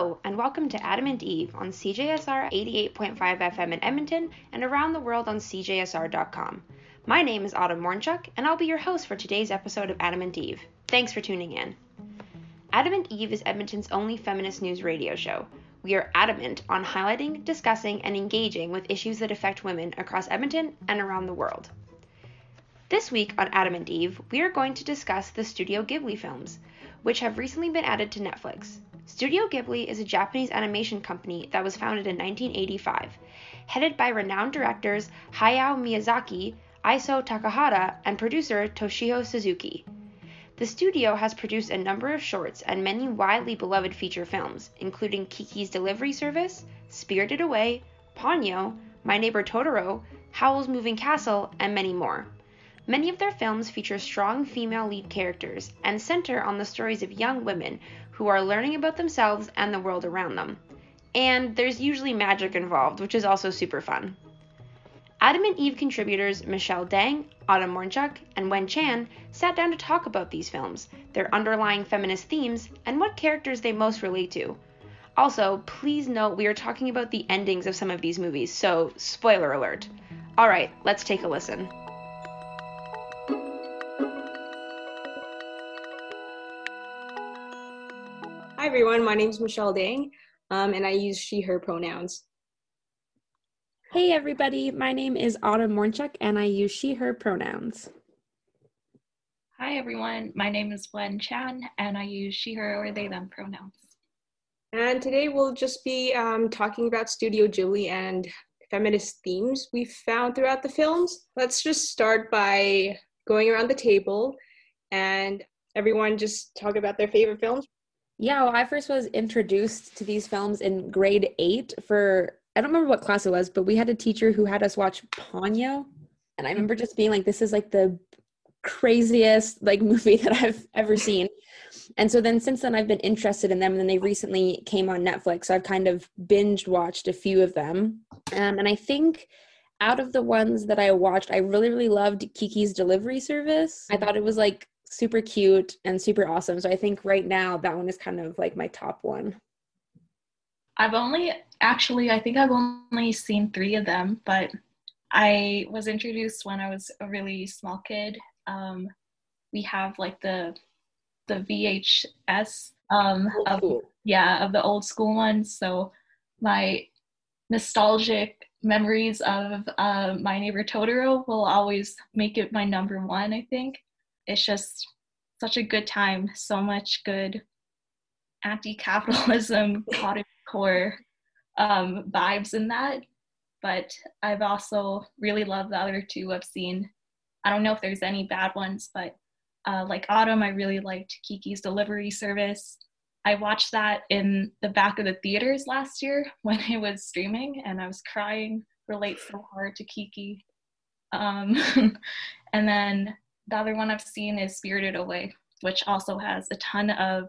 Hello, and welcome to Adamant Eve on CJSR 88.5 FM in Edmonton and around the world on CJSR.com. My name is Autumn Mornchuk, and I'll be your host for today's episode of Adamant Eve. Thanks for tuning in. Adamant Eve is Edmonton's only feminist news radio show. We are adamant on highlighting, discussing, and engaging with issues that affect women across Edmonton and around the world. This week on Adamant Eve, we are going to discuss the Studio Ghibli films, which have recently been added to Netflix. Studio Ghibli is a Japanese animation company that was founded in 1985, headed by renowned directors Hayao Miyazaki, Isao Takahata, and producer Toshio Suzuki. The studio has produced a number of shorts and many widely beloved feature films, including Kiki's Delivery Service, Spirited Away, Ponyo, My Neighbor Totoro, Howl's Moving Castle, and many more. Many of their films feature strong female lead characters and center on the stories of young women who are learning about themselves and the world around them. And there's usually magic involved, which is also super fun. Adamant Eve contributors Michelle Dang, Autumn Mornchuk, and Wen Chan sat down to talk about these films, their underlying feminist themes, and what characters they most relate to. Also, please note we are talking about the endings of some of these movies, so spoiler alert. Alright, let's take a listen. Hi everyone, my name is Michelle Dang, um, and I use she, her pronouns. Hey everybody, my name is Autumn Mornchuk, and I use she, her pronouns. Hi everyone, my name is Wen Chan, and I use she, her, or they, them pronouns. And today we'll just be um, talking about Studio Ghibli and feminist themes we found throughout the films. Let's just start by going around the table and everyone just talk about their favorite films. Yeah, well, I first was introduced to these films in grade eight for, I don't remember what class it was, but we had a teacher who had us watch Ponyo. And I remember just being like, this is like the craziest like movie that I've ever seen. And so then since then I've been interested in them and then they recently came on Netflix. So I've kind of binged watched a few of them. Um, and I think out of the ones that I watched, I really, really loved Kiki's Delivery Service. I thought it was like super cute and super awesome. So I think right now that one is kind of like my top one. I've only actually, I think I've only seen three of them, but I was introduced when I was a really small kid. Um, we have like the the VHS um, of yeah of the old school ones. So my nostalgic memories of uh, my neighbor Totoro will always make it my number one. I think it's just such a good time, so much good anti-capitalism, cottage core um, vibes in that. But I've also really loved the other two I've seen. I don't know if there's any bad ones, but uh, like Autumn, I really liked Kiki's Delivery Service. I watched that in the back of the theaters last year when it was streaming, and I was crying. Relate so hard to Kiki. Um, and then the other one I've seen is Spirited Away, which also has a ton of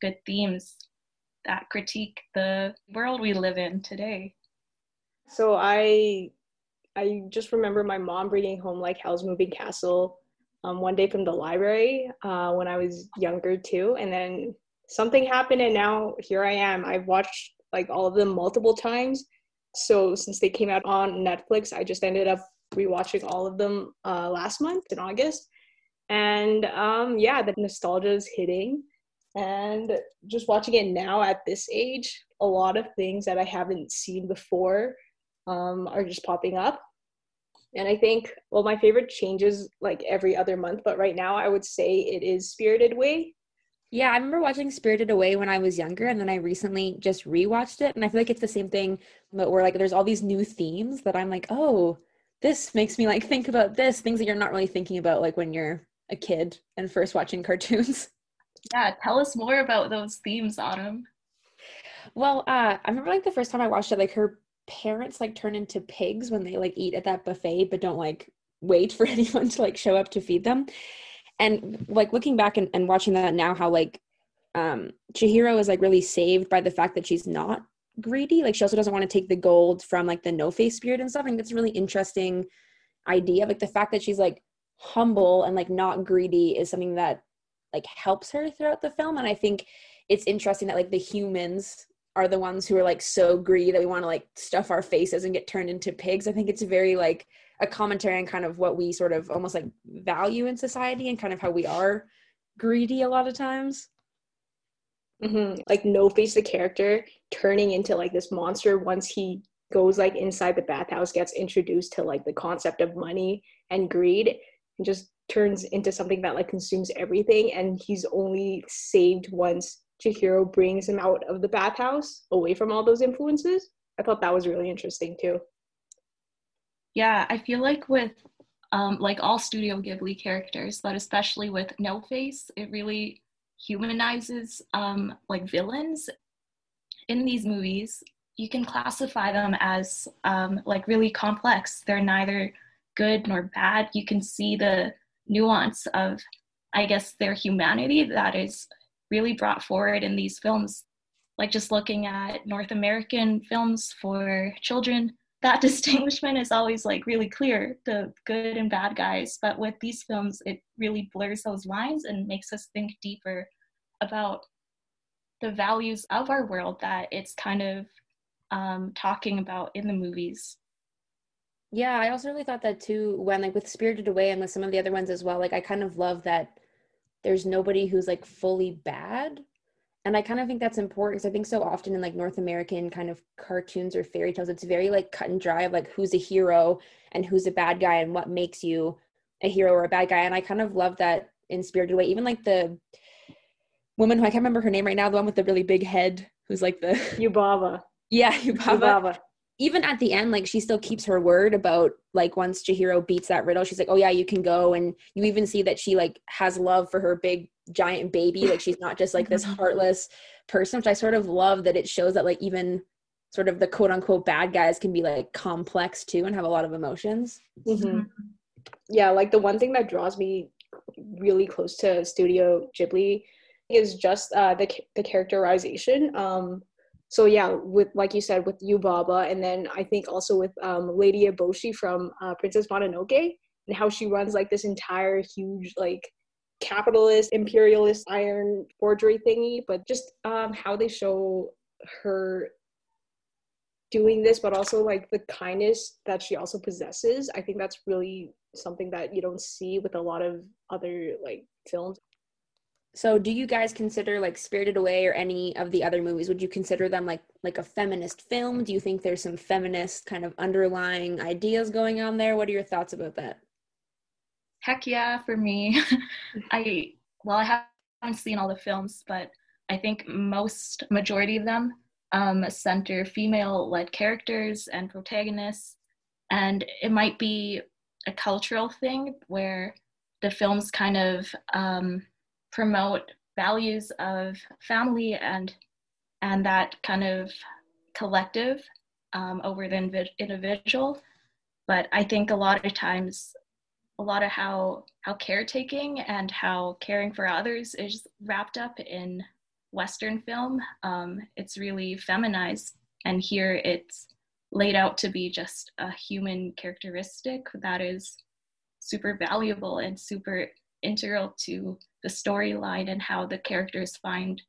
good themes that critique the world we live in today. So I I just remember my mom bringing home like Howl's Moving Castle um, one day from the library uh, when I was younger too, and then something happened, and now here I am. I've watched like all of them multiple times. So since they came out on Netflix, I just ended up rewatching all of them uh, last month in August. And um, yeah, the nostalgia is hitting. And just watching it now at this age, a lot of things that I haven't seen before um, are just popping up. And I think, well, my favorite changes like every other month, but right now I would say it is Spirited Away. Yeah, I remember watching Spirited Away when I was younger, and then I recently just rewatched it, and I feel like it's the same thing, but where like there's all these new themes that I'm like, oh, this makes me like think about this things that you're not really thinking about like when you're a kid and first watching cartoons. Yeah, tell us more about those themes, Autumn. Well, uh, I remember like the first time I watched it, like her parents like turn into pigs when they like eat at that buffet, but don't like wait for anyone to like show up to feed them. And like looking back and, and watching that now, how like um Chihiro is like really saved by the fact that she's not greedy. Like she also doesn't want to take the gold from like the no face spirit and stuff. I think that's a really interesting idea. Like the fact that she's like humble and like not greedy is something that like helps her throughout the film. And I think it's interesting that like the humans are the ones who are like so greedy that we want to like stuff our faces and get turned into pigs. I think it's very like a commentary on kind of what we sort of almost like value in society and kind of how we are greedy a lot of times. Mm-hmm. Like No Face, the character turning into like this monster once he goes like inside the bathhouse, gets introduced to like the concept of money and greed, and just turns into something that like consumes everything. And he's only saved once Chihiro brings him out of the bathhouse away from all those influences. I thought that was really interesting too. Yeah, I feel like with um, like all Studio Ghibli characters, but especially with No Face, it really humanizes um, like villains in these movies. You can classify them as um, like really complex. They're neither good nor bad. You can see the nuance of, I guess, their humanity that is really brought forward in these films. Like just looking at North American films for children, that distinguishment is always like really clear the good and bad guys. But with these films, it really blurs those lines and makes us think deeper about the values of our world that it's kind of um, talking about in the movies. Yeah, I also really thought that too when like with Spirited Away and with some of the other ones as well. Like I kind of love that there's nobody who's like fully bad and i kind of think that's important because i think so often in like north american kind of cartoons or fairy tales it's very like cut and dry of like who's a hero and who's a bad guy and what makes you a hero or a bad guy and i kind of love that in spirited away even like the woman who i can't remember her name right now the one with the really big head who's like the Yubaba. yeah Yubaba. Yubaba even at the end, like she still keeps her word about like once Chihiro beats that riddle, she's like, Oh yeah, you can go. And you even see that she like has love for her big giant baby. Like she's not just like this heartless person, which I sort of love that it shows that like even sort of the quote unquote bad guys can be like complex too and have a lot of emotions. Mm-hmm. Yeah, like the one thing that draws me really close to Studio Ghibli is just uh, the the characterization. Um, so yeah, with like you said, with Yubaba, and then I think also with um, Lady Eboshi from uh, Princess Mononoke, and how she runs like this entire huge like capitalist imperialist iron forgery thingy but just um how they show her doing this but also like the kindness that she also possesses i think that's really something that you don't see with a lot of other like films so do you guys consider like Spirited Away or any of the other movies would you consider them like like a feminist film? Do you think there's some feminist kind of underlying ideas going on there? What are your thoughts about that? Heck yeah, for me. I well, I haven't seen all the films, but I think most majority of them um, center female-led characters and protagonists, and it might be a cultural thing where the films kind of um, promote values of family and and that kind of collective um, over the individual. But I think a lot of times, a lot of how how caretaking and how caring for others is wrapped up in Western film. Um, it's really feminized, and here it's laid out to be just a human characteristic that is super valuable and super integral to the storyline and how the characters find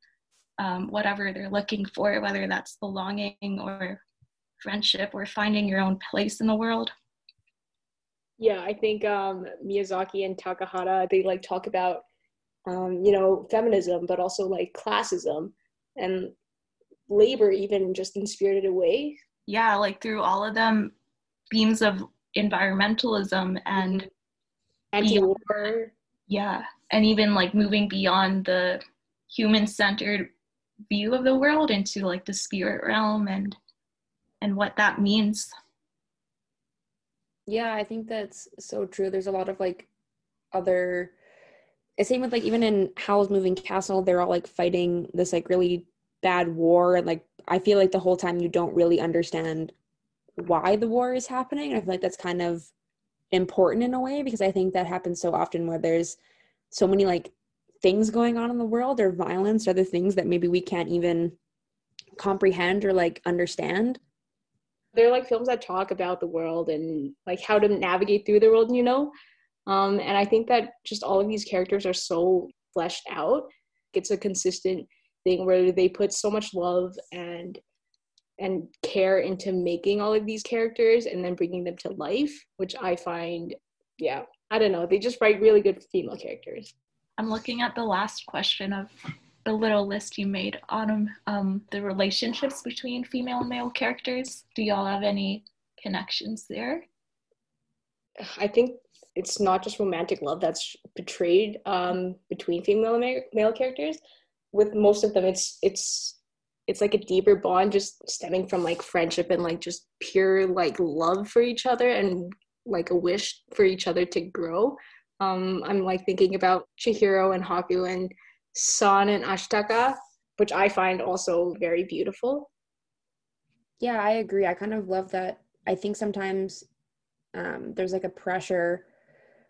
um, whatever they're looking for, whether that's belonging or friendship or finding your own place in the world. Yeah, I think um, Miyazaki and Takahata they like talk about um, you know feminism, but also like classism and labor, even just in spirited away. Yeah, like through all of them, themes of environmentalism and anti-war yeah and even like moving beyond the human centered view of the world into like the spirit realm and and what that means. Yeah i think that's so true. There's a lot of like other same with like even in howl's moving castle they're all like fighting this like really bad war and like i feel like the whole time you don't really understand why the war is happening i feel like that's kind of important in a way because I think that happens so often where there's so many like things going on in the world or violence or other things that maybe we can't even comprehend or like understand. They're like films that talk about the world and like how to navigate through the world, you know? Um, and I think that just all of these characters are so fleshed out. It's a consistent thing where they put so much love and and care into making all of these characters and then bringing them to life, which I find, yeah, I don't know, they just write really good female characters. I'm looking at the last question of the little list you made on um, the relationships between female and male characters. Do y'all have any connections there? I think it's not just romantic love that's portrayed um, between female and male characters. With most of them, it's it's it's like a deeper bond just stemming from like friendship and like just pure like love for each other and like a wish for each other to grow um i'm like thinking about chihiro and haku and san and ashitaka which i find also very beautiful yeah i agree i kind of love that i think sometimes um there's like a pressure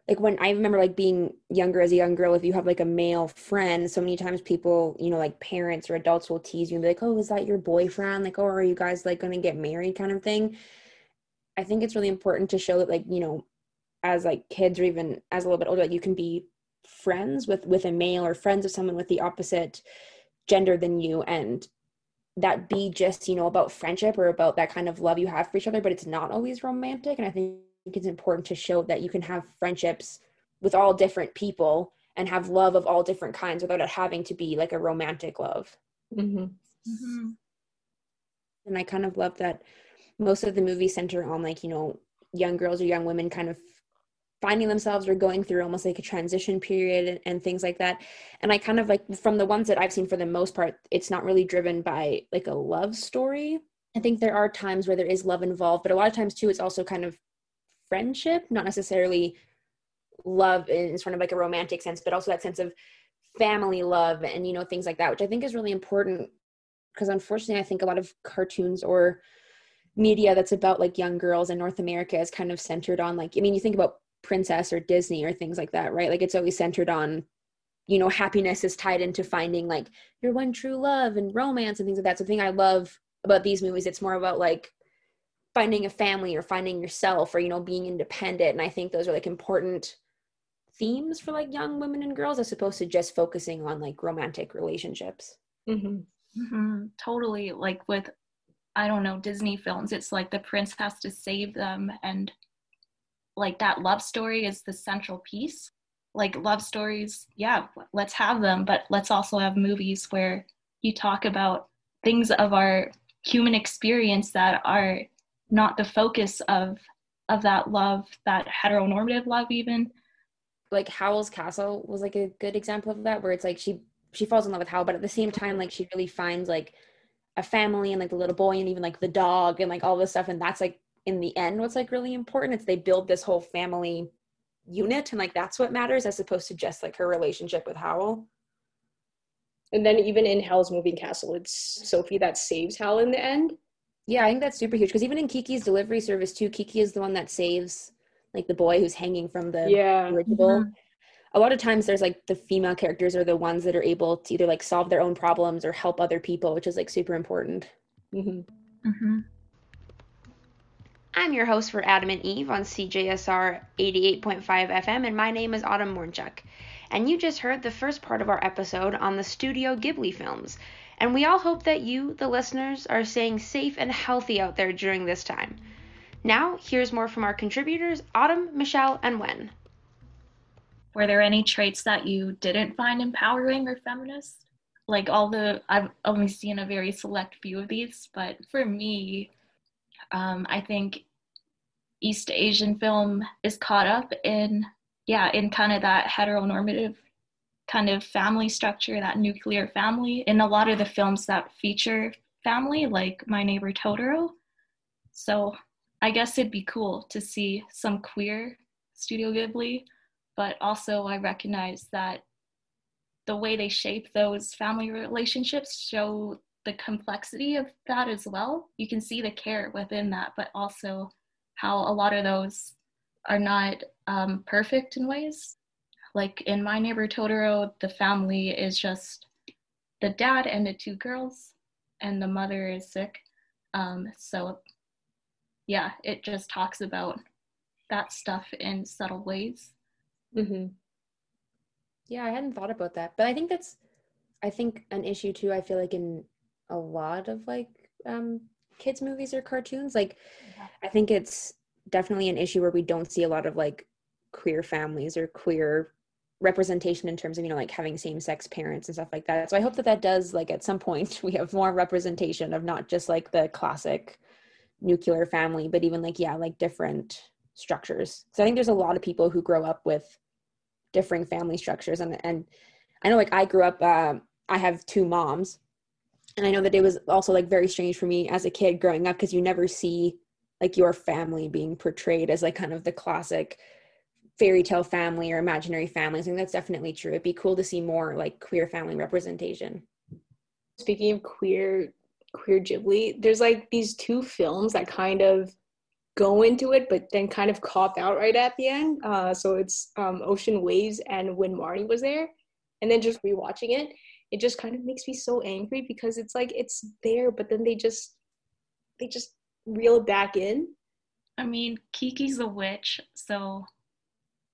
like when I remember like being younger as a young girl, if you have like a male friend, so many times people, you know, like parents or adults will tease you and be like, "Oh, is that your boyfriend?" Like, "Oh, are you guys like going to get married?" kind of thing. I think it's really important to show that like, you know, as like kids or even as a little bit older, like you can be friends with with a male or friends of someone with the opposite gender than you and that be just, you know, about friendship or about that kind of love you have for each other, but it's not always romantic and I think it's important to show that you can have friendships with all different people and have love of all different kinds without it having to be like a romantic love. Mm-hmm. Mm-hmm. And I kind of love that most of the movies center on like, you know, young girls or young women kind of finding themselves or going through almost like a transition period and, and, things like that. And I kind of like from the ones that I've seen for the most part, it's not really driven by like a love story. I think there are times where there is love involved, but a lot of times too, it's also kind of friendship, not necessarily love in sort of like a romantic sense, but also that sense of family love and you know things like that, which I think is really important because unfortunately I think a lot of cartoons or media that's about like young girls in North America is kind of centered on like I mean you think about Princess or Disney or things like that, right? Like it's always centered on you know happiness is tied into finding like your one true love and romance and things like that. So the thing I love about these movies, it's more about like finding a family or finding yourself or you know being independent and i think those are like important themes for like young women and girls as opposed to just focusing on like romantic relationships mm-hmm. Mm-hmm. totally like with i don't know disney films it's like the prince has to save them and like that love story is the central piece. Like love stories yeah let's have them but let's also have movies where you talk about things of our human experience that are not the focus of of that love that heteronormative love even. Like howl's castle was like a good example of that where it's like she she falls in love with howl but at the same time like she really finds like a family and like the little boy and even like the dog and like all this stuff and that's like in the end what's like really important it's they build this whole family unit and like that's what matters as opposed to just like her relationship with Howl. and then even in Howl's moving castle it's sophie that saves howl in the end yeah, I think that's super huge because even in Kiki's delivery service too, Kiki is the one that saves like the boy who's hanging from the yeah. Mm-hmm. A lot of times there's like the female characters are the ones that are able to either like solve their own problems or help other people, which is like super important. Mm-hmm. Mm-hmm. I'm your host for Adamant Eve on CJSR 88.5 FM, and my name is Autumn Mornchuk. And you just heard the first part of our episode on the Studio Ghibli films. And we all hope that you, the listeners, are staying safe and healthy out there during this time. Now, here's more from our contributors, Autumn, Michelle, and Wen. Were there any traits that you didn't find empowering or feminist? Like all the, I've only seen a very select few of these, but for me, um, I think East Asian film is caught up in, yeah, in kind of that heteronormative kind of family structure, that nuclear family, in a lot of the films that feature family, like My Neighbor Totoro. So I guess it'd be cool to see some queer Studio Ghibli, but also I recognize that the way they shape those family relationships show the complexity of that as well. You can see the care within that, but also how a lot of those are not um, perfect in ways like in my neighbor Totoro, the family is just the dad and the two girls, and the mother is sick. Um, so, yeah, it just talks about that stuff in subtle ways. Mm-hmm. Yeah, I hadn't thought about that, but I think that's I think an issue too, I feel like in a lot of like um kids movies or cartoons, like Yeah. I think it's definitely an issue where we don't see a lot of like queer families or queer representation in terms of you know like having same sex parents and stuff like that. So I hope that that does like at some point we have more representation of not just like the classic nuclear family, but even like yeah, like different structures. So I think there's a lot of people who grow up with differing family structures and and I know like I grew up um I have two moms and I know that it was also like very strange for me as a kid growing up because you never see like your family being portrayed as like kind of the classic fairy tale family or imaginary families. I think that's definitely true. It'd be cool to see more like queer family representation. Speaking of queer queer Ghibli, there's like these two films that kind of go into it, but then kind of cop out right at the end. Uh, so it's um, Ocean Waves and When Marnie Was There, and then just rewatching it, it just kind of makes me so angry because it's like it's there, but then they just they just reel it back in. I mean, Kiki's a witch, so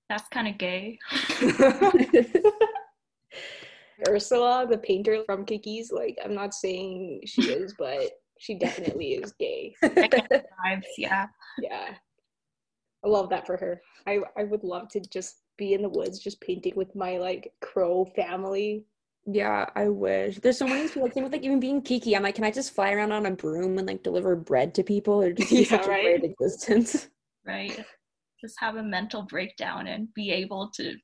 that's kind of gay. Ursula, the painter from Kiki's, like I'm not saying she is, but she definitely is gay. Yeah. Yeah. I love that for her. I I would love to just be in the woods just painting with my like crow family. yeah, I wish. There's so many people like same with like even being Kiki. I'm like, can I just fly around on a broom and like deliver bread to people or just be Yeah, such right. a great existence? Right. Just have a mental breakdown and be able to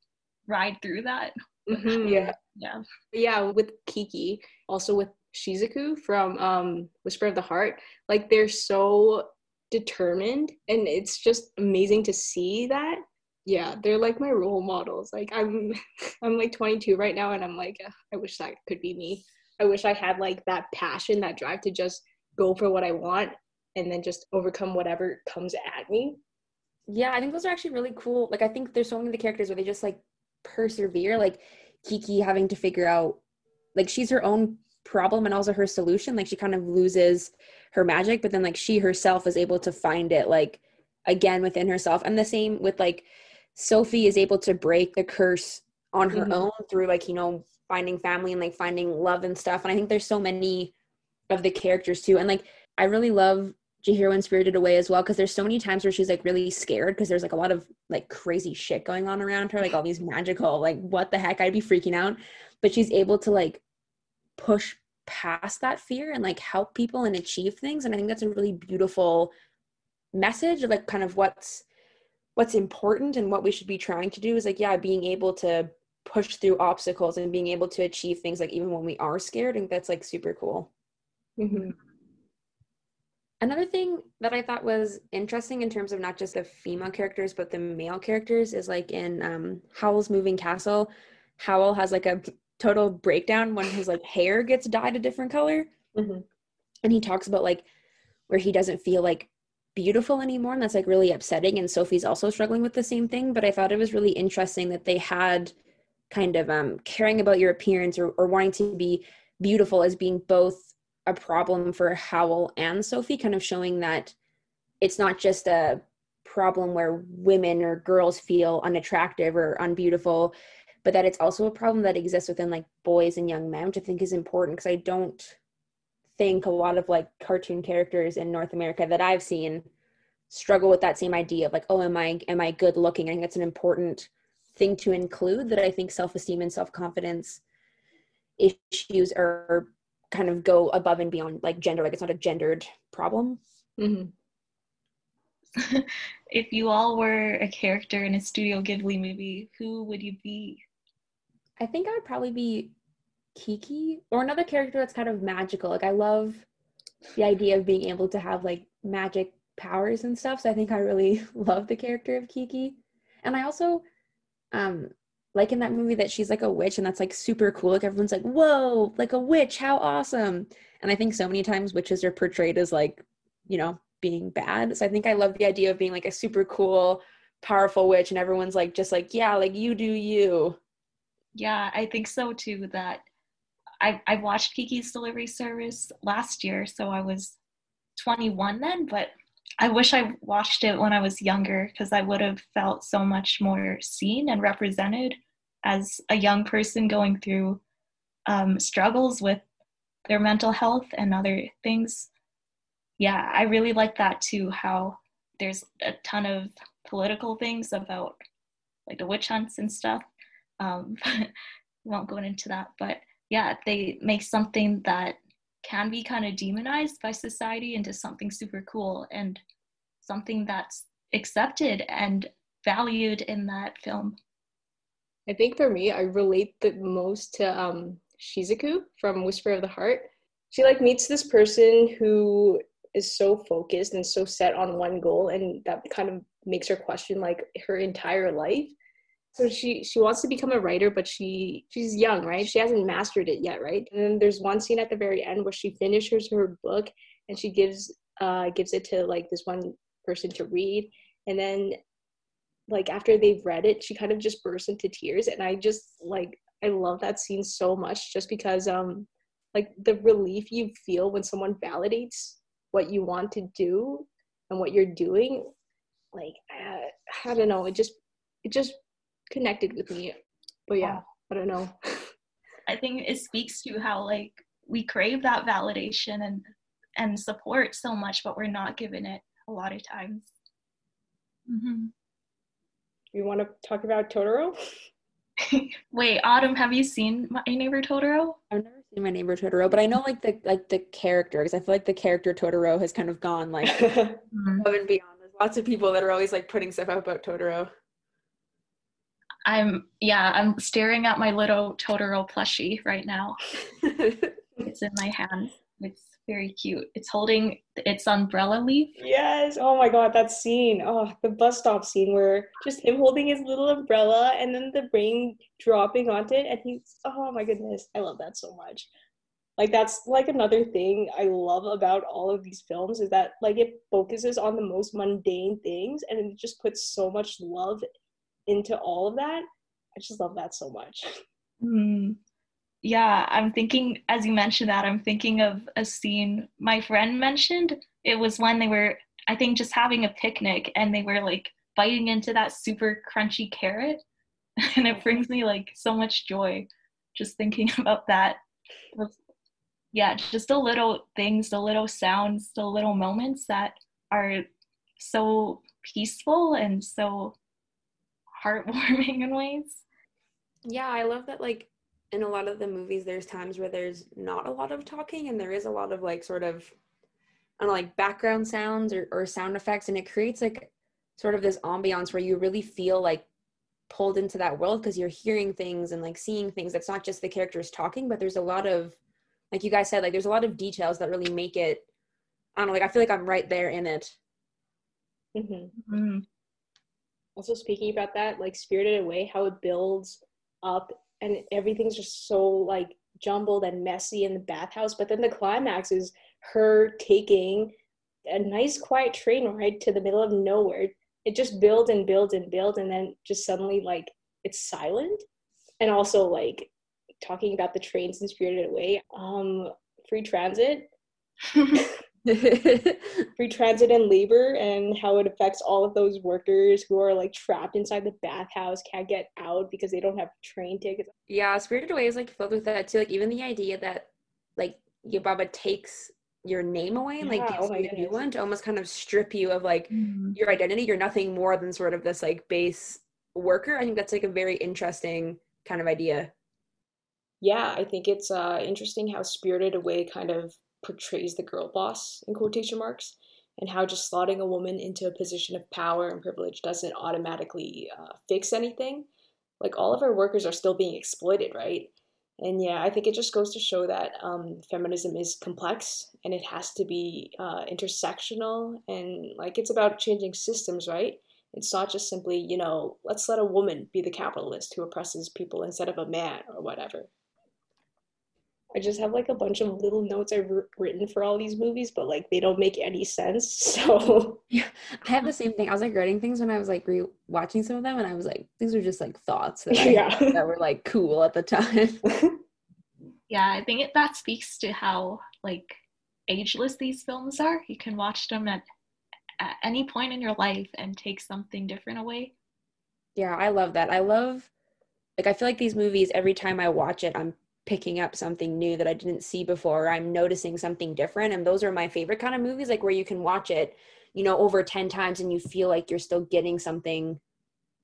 ride through that. Mhm, Yeah. Yeah. Yeah, with Kiki, also with Shizuku from um Whisper of the Heart, like they're so determined and it's just amazing to see that. Yeah, they're like my role models. Like I'm I'm like 22 right now and I'm like I wish that could be me. I wish I had like that passion, that drive to just go for what I want and then just overcome whatever comes at me. Yeah, I think those are actually really cool. Like I think there's so many of the characters where they just like persevere, like Kiki having to figure out like she's her own problem and also her solution. Like she kind of loses her magic, but then like she herself is able to find it like again within herself. And the same with like Sophie is able to break the curse on her Mhm. own through like, you know, finding family and like finding love and stuff. And I think there's so many of the characters too. And like I really love Chihiro in Spirited Away as well because there's so many times where she's like really scared because there's like a lot of like crazy shit going on around her, like all these magical, like what the heck, I'd be freaking out. But she's able to like push past that fear and like help people and achieve things. And I think that's a really beautiful message of like kind of what's what's important and what we should be trying to do is like yeah, being able to push through obstacles and being able to achieve things like even when we are scared. I think that's like super cool. Mhm. Another thing that I thought was interesting in terms of not just the female characters but the male characters is like in um, Howl's Moving Castle, Howl has like a total breakdown when his like hair gets dyed a different color, Mhm. and he talks about like where he doesn't feel like beautiful anymore, and that's like really upsetting. And Sophie's also struggling with the same thing. But I thought it was really interesting that they had kind of um, caring about your appearance or, or wanting to be beautiful as being both a problem for Howl and Sophie, kind of showing that it's not just a problem where women or girls feel unattractive or unbeautiful, but that it's also a problem that exists within like boys and young men, which I think is important because I don't think a lot of like cartoon characters in North America that I've seen struggle with that same idea of like, oh, am I am I good looking? I think that's an important thing to include that I think self-esteem and self-confidence issues are kind of go above and beyond like gender like it's not a gendered problem Mhm. if you all were a character in a Studio Ghibli movie, who would you be? I think i would probably be kiki or another character that's kind of magical. Like i love the idea of being able to have like magic powers and stuff. So i think i really love the character of kiki. And i also um like in that movie that she's like a witch and that's like super cool. Like everyone's like whoa like a witch how awesome. And i think so many times witches are portrayed as like you know being bad. So i think i love the idea of being like a super cool powerful witch and everyone's like just like yeah like you do you Yeah, I think so too. That I I watched Kiki's Delivery Service last year, so I was 21 then. But I wish I watched it when I was younger because I would have felt so much more seen and represented as a young person going through um, struggles with their mental health and other things. Yeah, I really like that too. How there's a ton of political things about like the witch hunts and stuff. Um, won't go into that, but yeah, they make something that can be kind of demonized by society into something super cool and something that's accepted and valued in that film. I think for me, I relate the most to um, Shizuku from Whisper of the Heart. She like meets this person who is so focused and so set on one goal, and that kind of makes her question like her entire life. So she she wants to become a writer, but she she's young, right? She hasn't mastered it yet, right? And then there's one scene at the very end where she finishes her book and she gives uh gives it to like this one person to read, and then like after they've read it, she kind of just bursts into tears, and I just like I love that scene so much just because um like the relief you feel when someone validates what you want to do and what you're doing like uh, I don't know it just it just connected with me. But yeah, I don't know. I think it speaks to how like we crave that validation and and support so much, but we're not given it a lot of times. Mm-hmm. You want to talk about Totoro? Wait, Autumn, have you seen My Neighbor Totoro? I've never seen My Neighbor Totoro, but I know like the like the character because I feel like the character Totoro has kind of gone like above and beyond. There's lots of people that are always like putting stuff out about Totoro. I'm yeah, I'm staring at my little Totoro plushie right now. it's in my hand. It's very cute. It's holding its umbrella leaf. Yes. Oh my god, that scene. Oh, the bus stop scene where just him holding his little umbrella and then the rain dropping onto it and he's oh my goodness. I love that so much. Like that's like another thing I love about all of these films is that like it focuses on the most mundane things and it just puts so much love into all of that. I just love that so much. Mm. Yeah, I'm thinking, as you mentioned that, I'm thinking of a scene my friend mentioned. It was when they were, I think, just having a picnic and they were like biting into that super crunchy carrot. And it brings me like so much joy just thinking about that. Yeah, just the little things, the little sounds, the little moments that are so peaceful and so heartwarming in ways. Yeah, I love that like in a lot of the movies there's times where there's not a lot of talking and there is a lot of like sort of I don't know, like background sounds or, or sound effects and it creates like sort of this ambiance where you really feel like pulled into that world because you're hearing things and like seeing things that's not just the characters talking but there's a lot of like you guys said like there's a lot of details that really make it i don't know like i feel like i'm right there in it mm-hmm. Mm-hmm also speaking about that, like Spirited Away, how it builds up and everything's just so like jumbled and messy in the bathhouse. But then the climax is her taking a nice quiet train ride to the middle of nowhere. It just builds and builds and builds, and then just suddenly like it's silent. And also like talking about the trains in Spirited Away, um, free transit. free transit and labor and how it affects all of those workers who are like trapped inside the bathhouse can't get out because they don't have train tickets. Yeah spirited away is like filled with that too. Like even the idea that like yubaba takes your name away and like gives oh you a new one to almost kind of strip you of like mm-hmm. your identity. You're nothing more than sort of this like base worker. I think that's like a very interesting kind of idea. Yeah i think it's uh interesting how spirited away kind of portrays the girl boss in quotation marks and how just slotting a woman into a position of power and privilege doesn't automatically uh, fix anything. Like all of our workers are still being exploited right? And yeah i think it just goes to show that um, feminism is complex and it has to be uh, intersectional. And like it's about changing systems right? It's not just simply you know let's let a woman be the capitalist who oppresses people instead of a man or whatever I just have like a bunch of little notes I've written for all these movies, but like they don't make any sense. So yeah, I have the same thing. I was like writing things when I was like re-watching some of them, and I was like, these are just like thoughts that, I, yeah. that were like cool at the time. yeah, I think it, that speaks to how like ageless these films are. You can watch them at at any point in your life and take something different away. Yeah, I love that. I love like I feel like these movies every time I watch it, I'm picking up something new that I didn't see before. I'm noticing something different. And those are my favorite kind of movies, like where you can watch it, you know, over 10 times and you feel like you're still getting something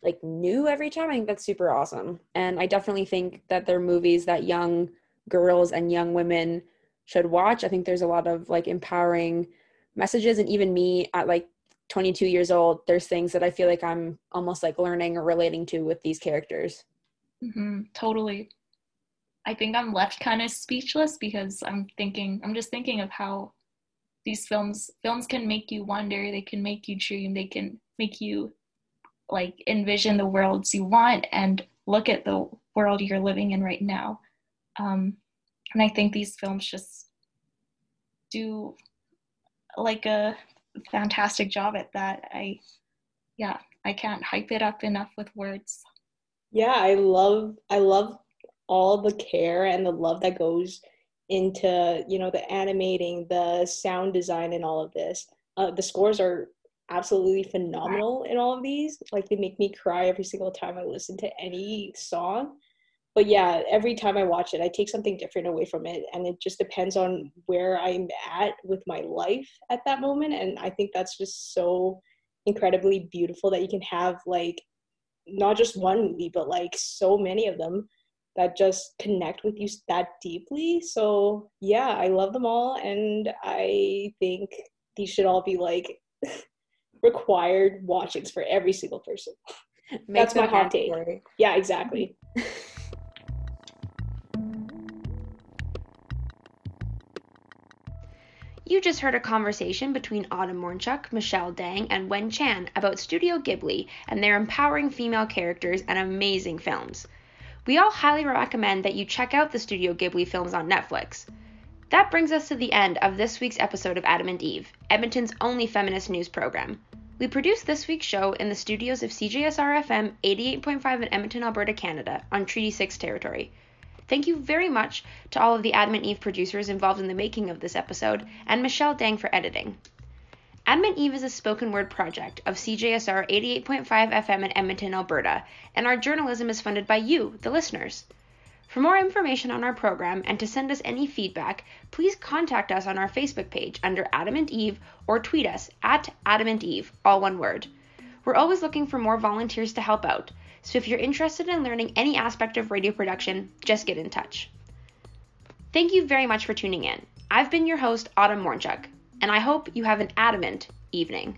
like new every time. I think that's super awesome. And I definitely think that they're movies that young girls and young women should watch. I think there's a lot of like empowering messages. And even me at like 22 years old, there's things that I feel like I'm almost like learning or relating to with these characters. Mm-hmm, totally. I think I'm left kind of speechless because I'm thinking, I'm just thinking of how these films films can make you wonder, they can make you dream, they can make you like envision the worlds you want and look at the world you're living in right now. Um, and I think these films just do like a fantastic job at that. I, yeah, I can't hype it up enough with words. Yeah, I love I love all the care and the love that goes into you know the animating, the sound design, and all of this. Uh, the scores are absolutely phenomenal in all of these. Like they make me cry every single time I listen to any song. But yeah, every time I watch it, I take something different away from it, and it just depends on where I'm at with my life at that moment. And I think that's just so incredibly beautiful that you can have like not just one movie, but like so many of them that just connect with you that deeply. So yeah, I love them all, and I think these should all be like required watchings for every single person. That's my hot take. Yeah, exactly. You just heard a conversation between Autumn Mornchuk, Michelle Dang, and Wen Chan about Studio Ghibli and their empowering female characters and amazing films. We all highly recommend that you check out the Studio Ghibli films on Netflix. That brings us to the end of this week's episode of Adamant Eve, Edmonton's only feminist news program. We produced this week's show in the studios of CJSR FM 88.5 in Edmonton, Alberta, Canada, on Treaty 6 territory. Thank you very much to all of the Adamant Eve producers involved in the making of this episode, and Michelle Dang for editing. Adamant Eve is a spoken word project of CJSR 88.5 FM in Edmonton, Alberta, and our journalism is funded by you, the listeners. For more information on our program and to send us any feedback, please contact us on our Facebook page under Adamant Eve or tweet us at Adamant Eve, all one word. We're always looking for more volunteers to help out, so if you're interested in learning any aspect of radio production, just get in touch. Thank you very much for tuning in. I've been your host, Autumn Mornchuk, and I hope you have an adamant evening.